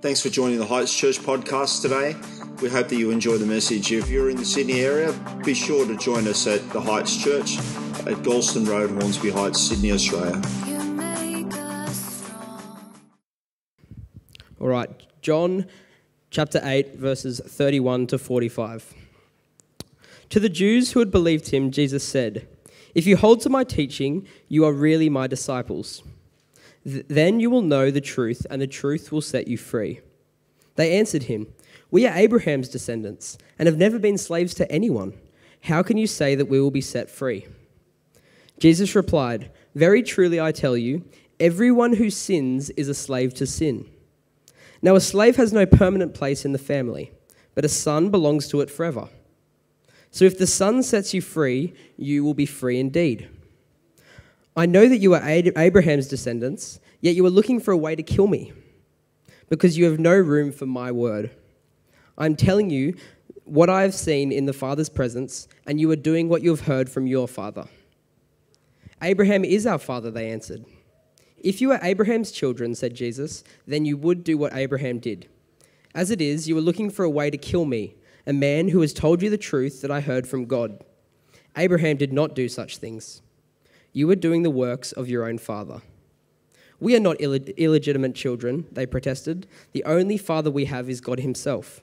Thanks for joining the Heights Church podcast today. We hope that you enjoy the message. If you're in the Sydney area, be sure to join us at the Heights Church at Galston Road, Hornsby Heights, Sydney, Australia. All right, John chapter 8, verses 31 to 45. To the Jews who had believed him, Jesus said, If you hold to my teaching, you are really my disciples. Th- then you will know the truth, and the truth will set you free. They answered him, We are Abraham's descendants, and have never been slaves to anyone. How can you say that we will be set free? Jesus replied, Very truly I tell you, everyone who sins is a slave to sin. Now, a slave has no permanent place in the family, but a son belongs to it forever. So if the Son sets you free, you will be free indeed. I know that you are Abraham's descendants, yet you are looking for a way to kill me, because you have no room for my word. I'm telling you what I have seen in the Father's presence, and you are doing what you have heard from your father. Abraham is our father, they answered. If you are Abraham's children, said Jesus, then you would do what Abraham did. As it is, you are looking for a way to kill me a man who has told you the truth that I heard from God. Abraham did not do such things. You are doing the works of your own father. We are not Ill- illegitimate children, they protested. The only father we have is God Himself.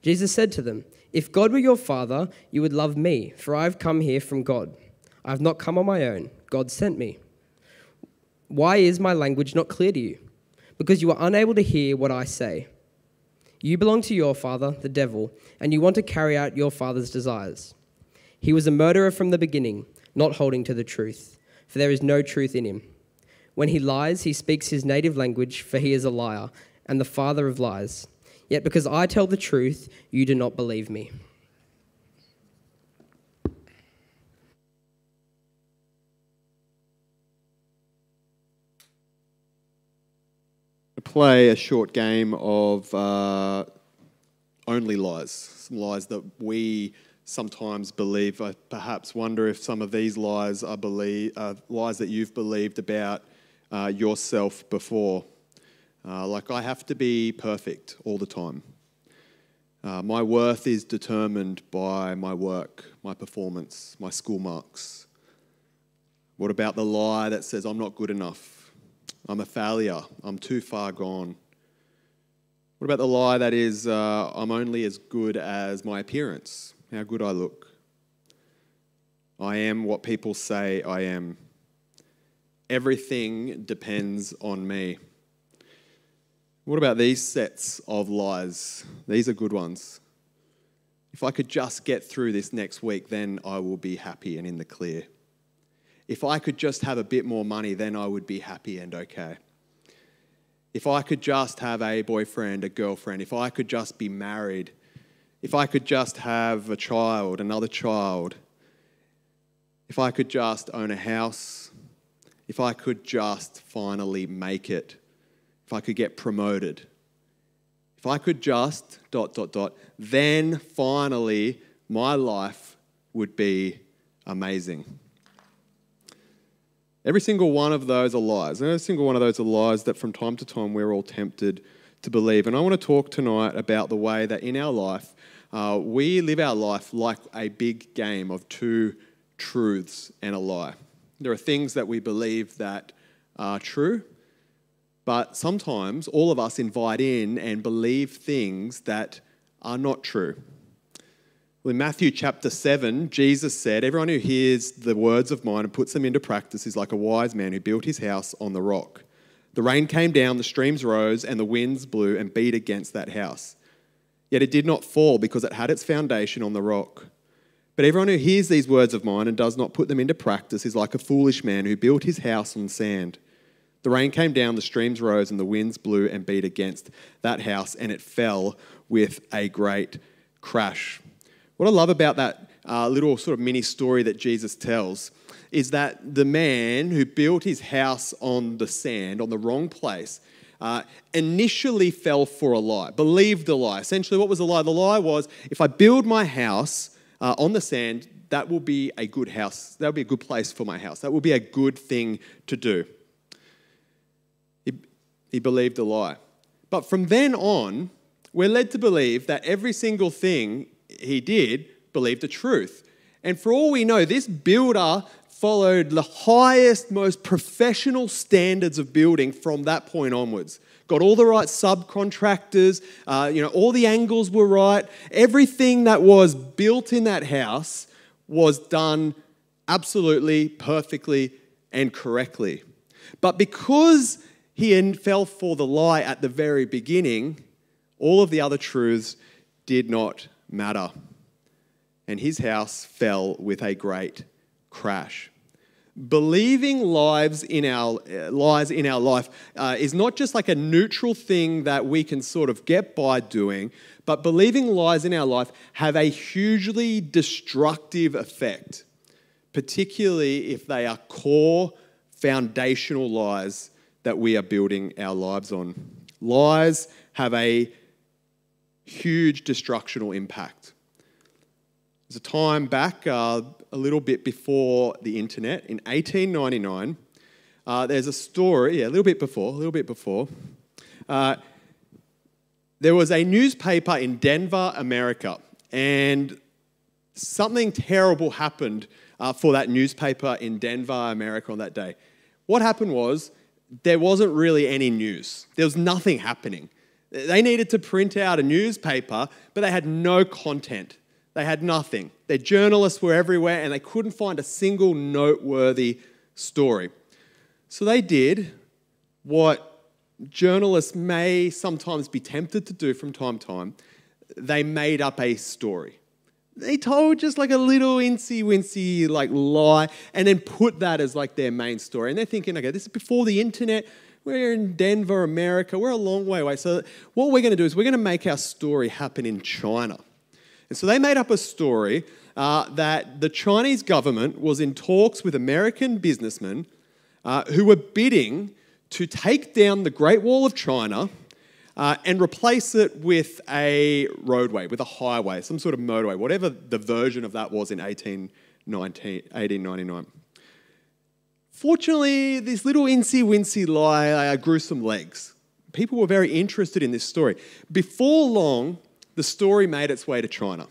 Jesus said to them, If God were your father, you would love me, for I have come here from God. I have not come on my own, God sent me. Why is my language not clear to you? Because you are unable to hear what I say. You belong to your father, the devil, and you want to carry out your father's desires. He was a murderer from the beginning, not holding to the truth, for there is no truth in him. When he lies, he speaks his native language, for he is a liar and the father of lies. Yet because I tell the truth, you do not believe me. play a short game of uh, only lies, some lies that we sometimes believe. I perhaps wonder if some of these lies are believe, uh, lies that you've believed about uh, yourself before. Uh, like, I have to be perfect all the time. Uh, my worth is determined by my work, my performance, my school marks. What about the lie that says I'm not good enough? I'm a failure. I'm too far gone. What about the lie that is, uh, I'm only as good as my appearance, how good I look? I am what people say I am. Everything depends on me. What about these sets of lies? These are good ones. If I could just get through this next week, then I will be happy and in the clear. If I could just have a bit more money, then I would be happy and okay. If I could just have a boyfriend, a girlfriend, if I could just be married, if I could just have a child, another child, if I could just own a house, if I could just finally make it, if I could get promoted, if I could just dot, dot, dot, then finally my life would be amazing. Every single one of those are lies. every single one of those are lies that from time to time we're all tempted to believe. And I want to talk tonight about the way that in our life, uh, we live our life like a big game of two truths and a lie. There are things that we believe that are true, but sometimes all of us invite in and believe things that are not true. In Matthew chapter 7, Jesus said, Everyone who hears the words of mine and puts them into practice is like a wise man who built his house on the rock. The rain came down, the streams rose, and the winds blew and beat against that house. Yet it did not fall because it had its foundation on the rock. But everyone who hears these words of mine and does not put them into practice is like a foolish man who built his house on sand. The rain came down, the streams rose, and the winds blew and beat against that house, and it fell with a great crash. What I love about that uh, little sort of mini story that Jesus tells is that the man who built his house on the sand, on the wrong place, uh, initially fell for a lie, believed the lie. Essentially, what was the lie? The lie was if I build my house uh, on the sand, that will be a good house. That will be a good place for my house. That will be a good thing to do. He, he believed the lie. But from then on, we're led to believe that every single thing he did believed the truth. And for all we know, this builder followed the highest, most professional standards of building from that point onwards. Got all the right subcontractors, uh, you know, all the angles were right. Everything that was built in that house was done absolutely, perfectly, and correctly. But because he fell for the lie at the very beginning, all of the other truths did not matter. And his house fell with a great crash. Believing lives in our uh, lies in our life uh, is not just like a neutral thing that we can sort of get by doing, but believing lies in our life have a hugely destructive effect, particularly if they are core foundational lies that we are building our lives on. Lies have a huge destructional impact. There's a time back, uh, a little bit before the internet, in 1899. Uh, there's a story, yeah, a little bit before, a little bit before. Uh, there was a newspaper in Denver, America, and something terrible happened uh, for that newspaper in Denver, America on that day. What happened was there wasn't really any news, there was nothing happening. They needed to print out a newspaper, but they had no content. They had nothing. Their journalists were everywhere and they couldn't find a single noteworthy story. So they did what journalists may sometimes be tempted to do from time to time. They made up a story. They told just like a little incy wincy like lie and then put that as like their main story. And they're thinking, okay, this is before the internet. We're in Denver, America. We're a long way away. So, what we're going to do is we're going to make our story happen in China. And so, they made up a story uh, that the Chinese government was in talks with American businessmen uh, who were bidding to take down the Great Wall of China uh, and replace it with a roadway, with a highway, some sort of motorway, whatever the version of that was in 1899. Fortunately, this little incy wincy lie grew some legs. People were very interested in this story. Before long, the story made its way to China.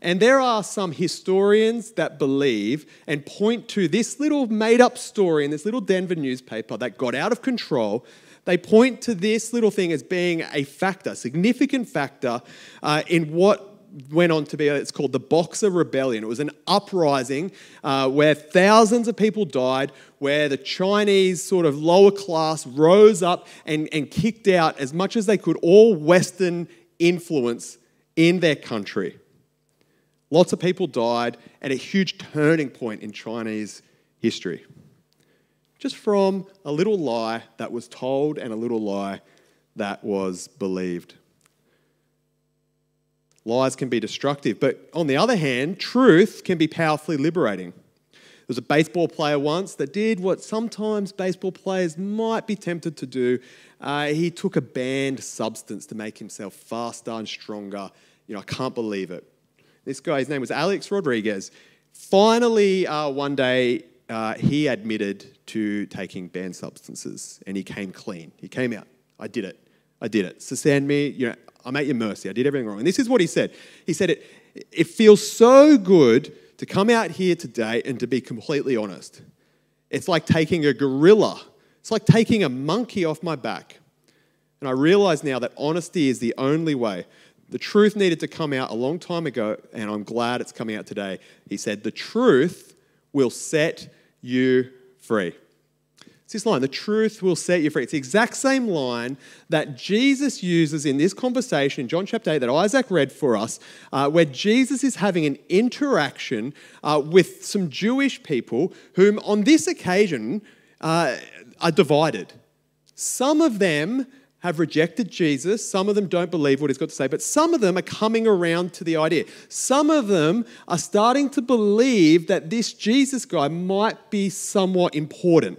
And there are some historians that believe and point to this little made up story in this little Denver newspaper that got out of control. They point to this little thing as being a factor, significant factor uh, in what went on to be, it's called the Boxer Rebellion. It was an uprising uh, where thousands of people died, where the Chinese sort of lower class rose up and, and kicked out as much as they could all Western influence in their country. Lots of people died at a huge turning point in Chinese history. Just from a little lie that was told and a little lie that was believed. Lies can be destructive, but on the other hand, truth can be powerfully liberating. There was a baseball player once that did what sometimes baseball players might be tempted to do. Uh, he took a banned substance to make himself faster and stronger. You know, I can't believe it. This guy, his name was Alex Rodriguez. Finally, uh, one day, uh, he admitted to taking banned substances and he came clean. He came out. I did it. I did it. So send me, you know, I'm at your mercy. I did everything wrong. And this is what he said. He said, it, it feels so good to come out here today and to be completely honest. It's like taking a gorilla, it's like taking a monkey off my back. And I realize now that honesty is the only way. The truth needed to come out a long time ago, and I'm glad it's coming out today. He said, The truth will set you free. It's this line, the truth will set you free. It's the exact same line that Jesus uses in this conversation in John chapter 8 that Isaac read for us, uh, where Jesus is having an interaction uh, with some Jewish people whom, on this occasion, uh, are divided. Some of them have rejected Jesus. Some of them don't believe what he's got to say, but some of them are coming around to the idea. Some of them are starting to believe that this Jesus guy might be somewhat important.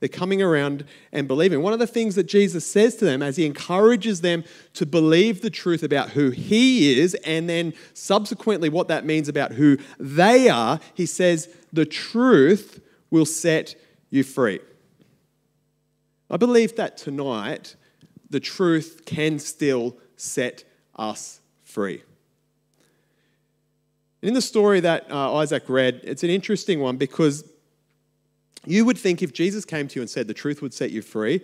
They're coming around and believing. One of the things that Jesus says to them as he encourages them to believe the truth about who he is and then subsequently what that means about who they are, he says, The truth will set you free. I believe that tonight the truth can still set us free. In the story that uh, Isaac read, it's an interesting one because you would think if Jesus came to you and said the truth would set you free,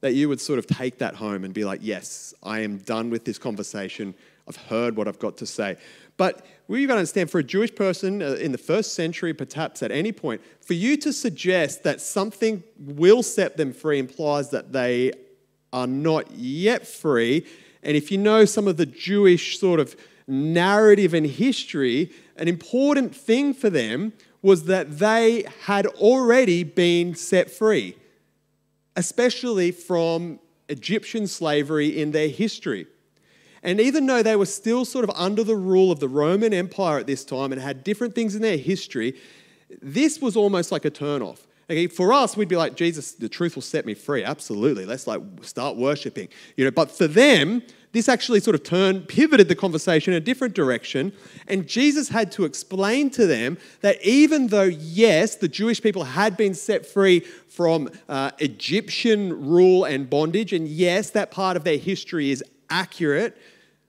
that you would sort of take that home and be like, yes, I am done with this conversation. I've heard what I've got to say. But we've got to understand for a Jewish person uh, in the first century, perhaps at any point, for you to suggest that something will set them free implies that they are not yet free. And if you know some of the Jewish sort of narrative and history, an important thing for them was that they had already been set free, especially from Egyptian slavery in their history. And even though they were still sort of under the rule of the Roman Empire at this time and had different things in their history, this was almost like a turnoff. Okay, for us, we'd be like, Jesus, the truth will set me free. Absolutely. Let's like start worshiping. You know, but for them, this actually sort of turned, pivoted the conversation in a different direction. And Jesus had to explain to them that even though, yes, the Jewish people had been set free from uh, Egyptian rule and bondage, and yes, that part of their history is accurate,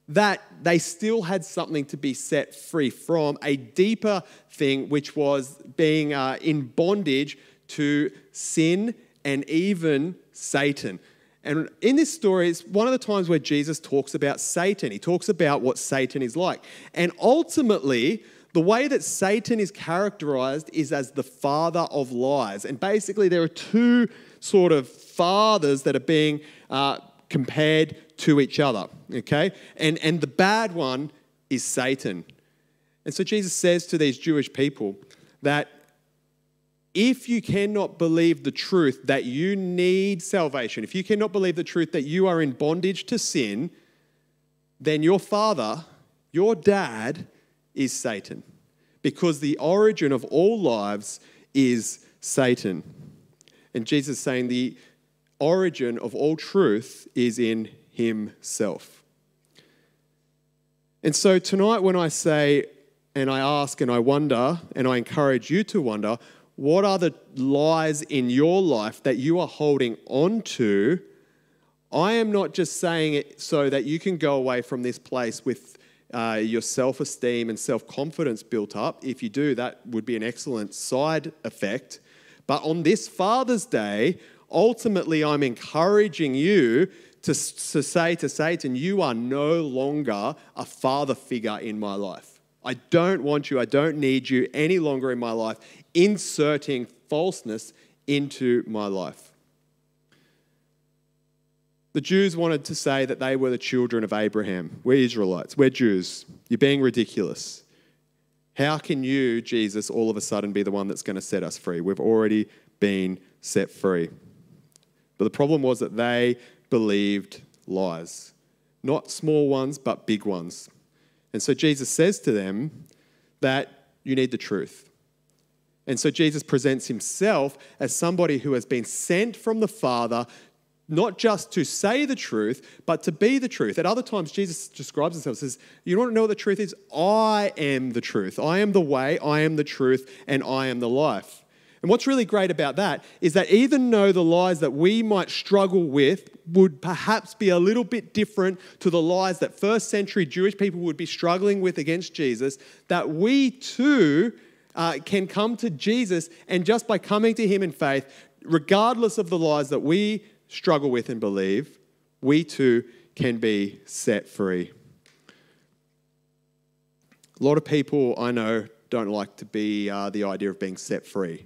that they still had something to be set free from, a deeper thing, which was being uh, in bondage to sin and even Satan. And in this story, it's one of the times where Jesus talks about Satan. He talks about what Satan is like. And ultimately, the way that Satan is characterized is as the father of lies. And basically, there are two sort of fathers that are being uh, compared to each other, okay? And, and the bad one is Satan. And so Jesus says to these Jewish people that if you cannot believe the truth that you need salvation, if you cannot believe the truth that you are in bondage to sin, then your father, your dad, is Satan. Because the origin of all lives is Satan. And Jesus is saying the origin of all truth is in himself. And so tonight, when I say and I ask and I wonder, and I encourage you to wonder, what are the lies in your life that you are holding on to? I am not just saying it so that you can go away from this place with uh, your self esteem and self confidence built up. If you do, that would be an excellent side effect. But on this Father's Day, ultimately, I'm encouraging you to, to say to Satan, You are no longer a father figure in my life. I don't want you, I don't need you any longer in my life, inserting falseness into my life. The Jews wanted to say that they were the children of Abraham. We're Israelites, we're Jews. You're being ridiculous. How can you, Jesus, all of a sudden be the one that's going to set us free? We've already been set free. But the problem was that they believed lies. Not small ones, but big ones. And so Jesus says to them that you need the truth. And so Jesus presents himself as somebody who has been sent from the Father not just to say the truth, but to be the truth. At other times, Jesus describes himself says, You want to know what the truth is? I am the truth. I am the way, I am the truth, and I am the life. And what's really great about that is that even though the lies that we might struggle with would perhaps be a little bit different to the lies that first century Jewish people would be struggling with against Jesus, that we too uh, can come to Jesus and just by coming to Him in faith, regardless of the lies that we struggle with and believe, we too can be set free. A lot of people I know don't like to be uh, the idea of being set free.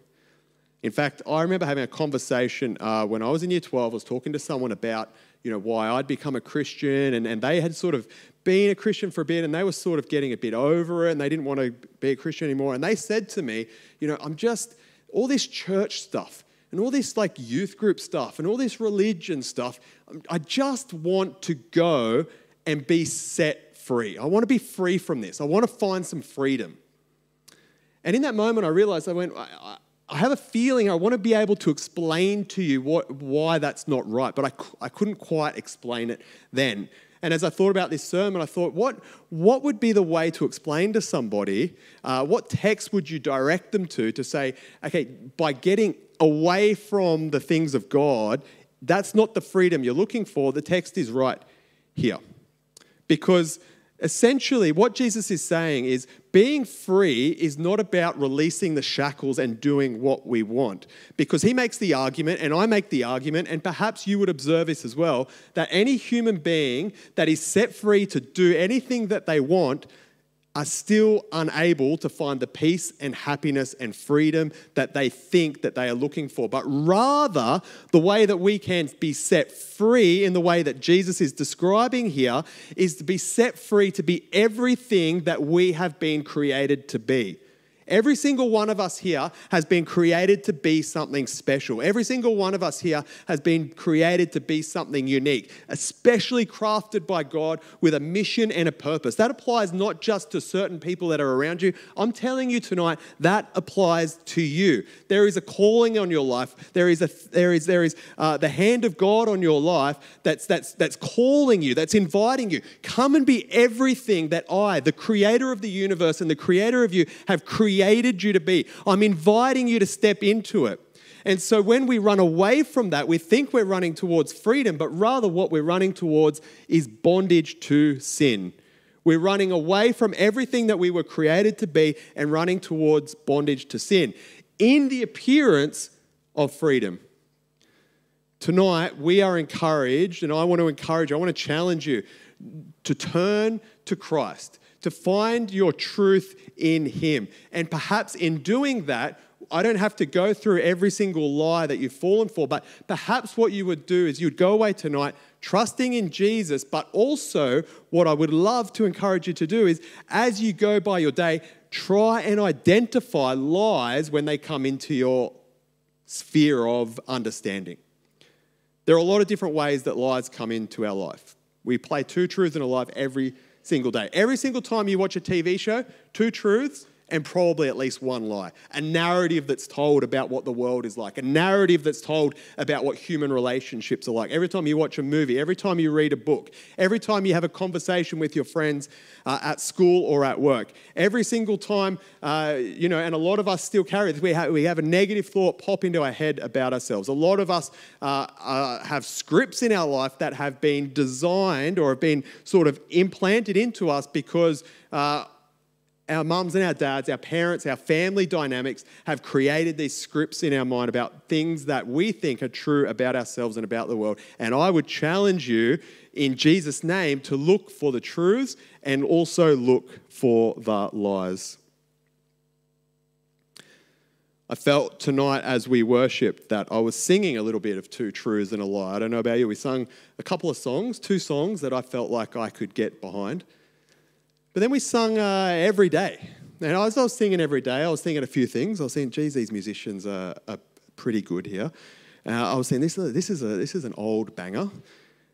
In fact, I remember having a conversation uh, when I was in year 12. I was talking to someone about you know, why I'd become a Christian, and, and they had sort of been a Christian for a bit, and they were sort of getting a bit over it, and they didn't want to be a Christian anymore. And they said to me, you know, I'm just, all this church stuff, and all this like youth group stuff, and all this religion stuff, I just want to go and be set free. I want to be free from this. I want to find some freedom. And in that moment, I realized I went, I, I have a feeling I want to be able to explain to you what, why that's not right, but I, I couldn't quite explain it then. And as I thought about this sermon, I thought, what, what would be the way to explain to somebody, uh, what text would you direct them to, to say, okay, by getting away from the things of God that's not the freedom you're looking for, the text is right here. Because essentially, what Jesus is saying is being free is not about releasing the shackles and doing what we want. Because he makes the argument, and I make the argument, and perhaps you would observe this as well, that any human being that is set free to do anything that they want are still unable to find the peace and happiness and freedom that they think that they are looking for but rather the way that we can be set free in the way that Jesus is describing here is to be set free to be everything that we have been created to be Every single one of us here has been created to be something special. Every single one of us here has been created to be something unique, especially crafted by God with a mission and a purpose. That applies not just to certain people that are around you. I'm telling you tonight, that applies to you. There is a calling on your life. There is, a, there is, there is uh, the hand of God on your life that's, that's, that's calling you, that's inviting you. Come and be everything that I, the creator of the universe and the creator of you, have created created you to be. I'm inviting you to step into it. And so when we run away from that, we think we're running towards freedom, but rather what we're running towards is bondage to sin. We're running away from everything that we were created to be and running towards bondage to sin in the appearance of freedom. Tonight, we are encouraged, and I want to encourage I want to challenge you to turn to Christ to find your truth in Him. And perhaps in doing that, I don't have to go through every single lie that you've fallen for, but perhaps what you would do is you'd go away tonight trusting in Jesus, but also what I would love to encourage you to do is as you go by your day, try and identify lies when they come into your sphere of understanding. There are a lot of different ways that lies come into our life. We play two truths in a life every single day. Every single time you watch a TV show, two truths and probably at least one lie. A narrative that's told about what the world is like, a narrative that's told about what human relationships are like. Every time you watch a movie, every time you read a book, every time you have a conversation with your friends uh, at school or at work, every single time, uh, you know, and a lot of us still carry this, we have, we have a negative thought pop into our head about ourselves. A lot of us uh, uh have scripts in our life that have been designed or have been sort of implanted into us because uh, our mums and our dads, our parents, our family dynamics have created these scripts in our mind about things that we think are true about ourselves and about the world. And I would challenge you in Jesus' name to look for the truths and also look for the lies. I felt tonight as we worshipped that I was singing a little bit of two truths and a lie. I don't know about you. We sung a couple of songs, two songs that I felt like I could get behind. But then we sung uh, every day. And as I was singing every day, I was thinking a few things. I was thinking, geez, these musicians are, are pretty good here. Uh, I was saying, this, this, is a, this is an old banger.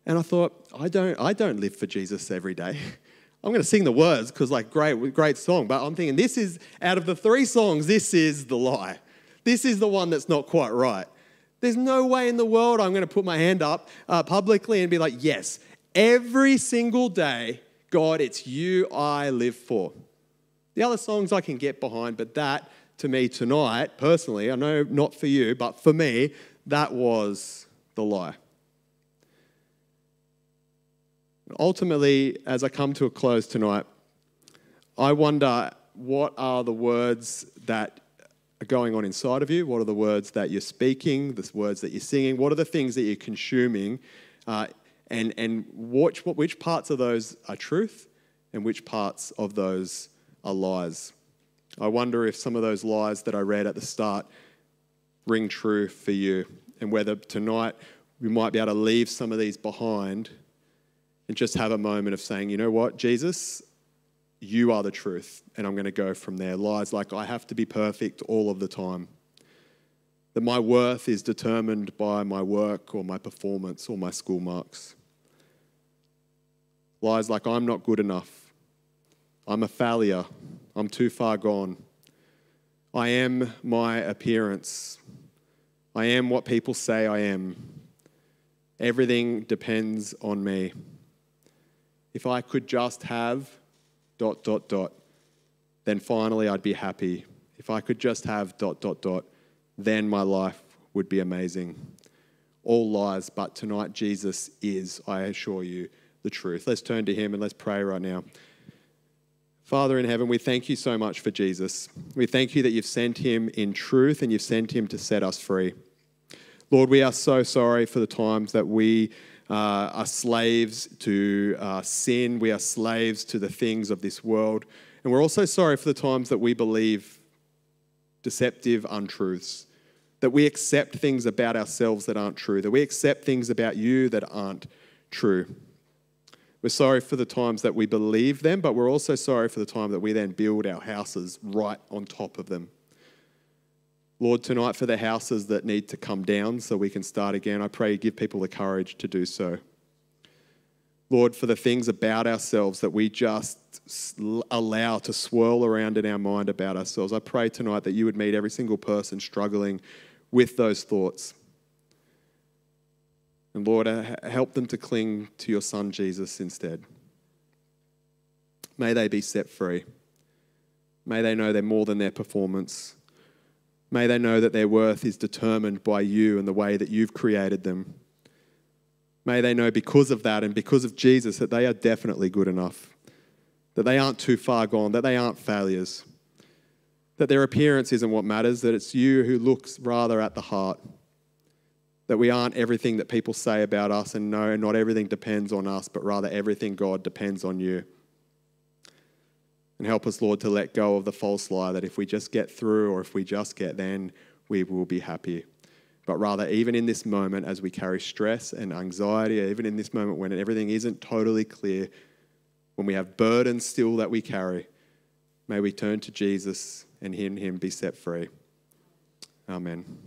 And I thought, I don't, I don't live for Jesus every day. I'm going to sing the words because, like, great, great song. But I'm thinking, this is, out of the three songs, this is the lie. This is the one that's not quite right. There's no way in the world I'm going to put my hand up uh, publicly and be like, yes, every single day God, it's you I live for. The other songs I can get behind, but that to me tonight, personally, I know not for you, but for me, that was the lie. Ultimately, as I come to a close tonight, I wonder what are the words that are going on inside of you? What are the words that you're speaking, the words that you're singing? What are the things that you're consuming uh, and, and watch what, which parts of those are truth and which parts of those are lies. I wonder if some of those lies that I read at the start ring true for you and whether tonight we might be able to leave some of these behind and just have a moment of saying, you know what, Jesus, you are the truth, and I'm going to go from there. Lies like I have to be perfect all of the time that my worth is determined by my work or my performance or my school marks. Lies like I'm not good enough, I'm a failure, I'm too far gone, I am my appearance, I am what people say I am. Everything depends on me. If I could just have dot, dot, dot, then finally I'd be happy. If I could just have dot, dot, dot, then my life would be amazing. all lies, but tonight Jesus is, I assure you, the truth. Let's turn to him and let's pray right now. Father in heaven, we thank you so much for Jesus. We thank you that you've sent him in truth and you've sent him to set us free. Lord, we are so sorry for the times that we uh, are slaves to uh, sin, we are slaves to the things of this world. And we're also sorry for the times that we believe deceptive untruths, that we accept things about ourselves that aren't true, that we accept things about you that aren't true. We're sorry for the times that we believe them, but we're also sorry for the time that we then build our houses right on top of them. Lord, tonight for the houses that need to come down so we can start again, I pray you give people the courage to do so. Lord, for the things about ourselves that we just allow to swirl around in our mind about ourselves, I pray tonight that you would meet every single person struggling with those thoughts. And Lord, uh, help them to cling to your Son Jesus instead. May they be set free. May they know they're more than their performance. May they know that their worth is determined by you and the way that you've created them. May they know because of that and because of Jesus that they are definitely good enough, that they aren't too far gone, that they aren't failures, that their appearance isn't what matters, that it's you who looks rather at the heart, that we aren't everything that people say about us, and no, not everything depends on us, but rather everything, God, depends on you. And help us, Lord, to let go of the false lie that if we just get through or if we just get then, we will be happy. But rather, even in this moment, as we carry stress and anxiety, even in this moment when everything isn't totally clear, when we have burdens still that we carry, may we turn to Jesus and in Him be set free. Amen.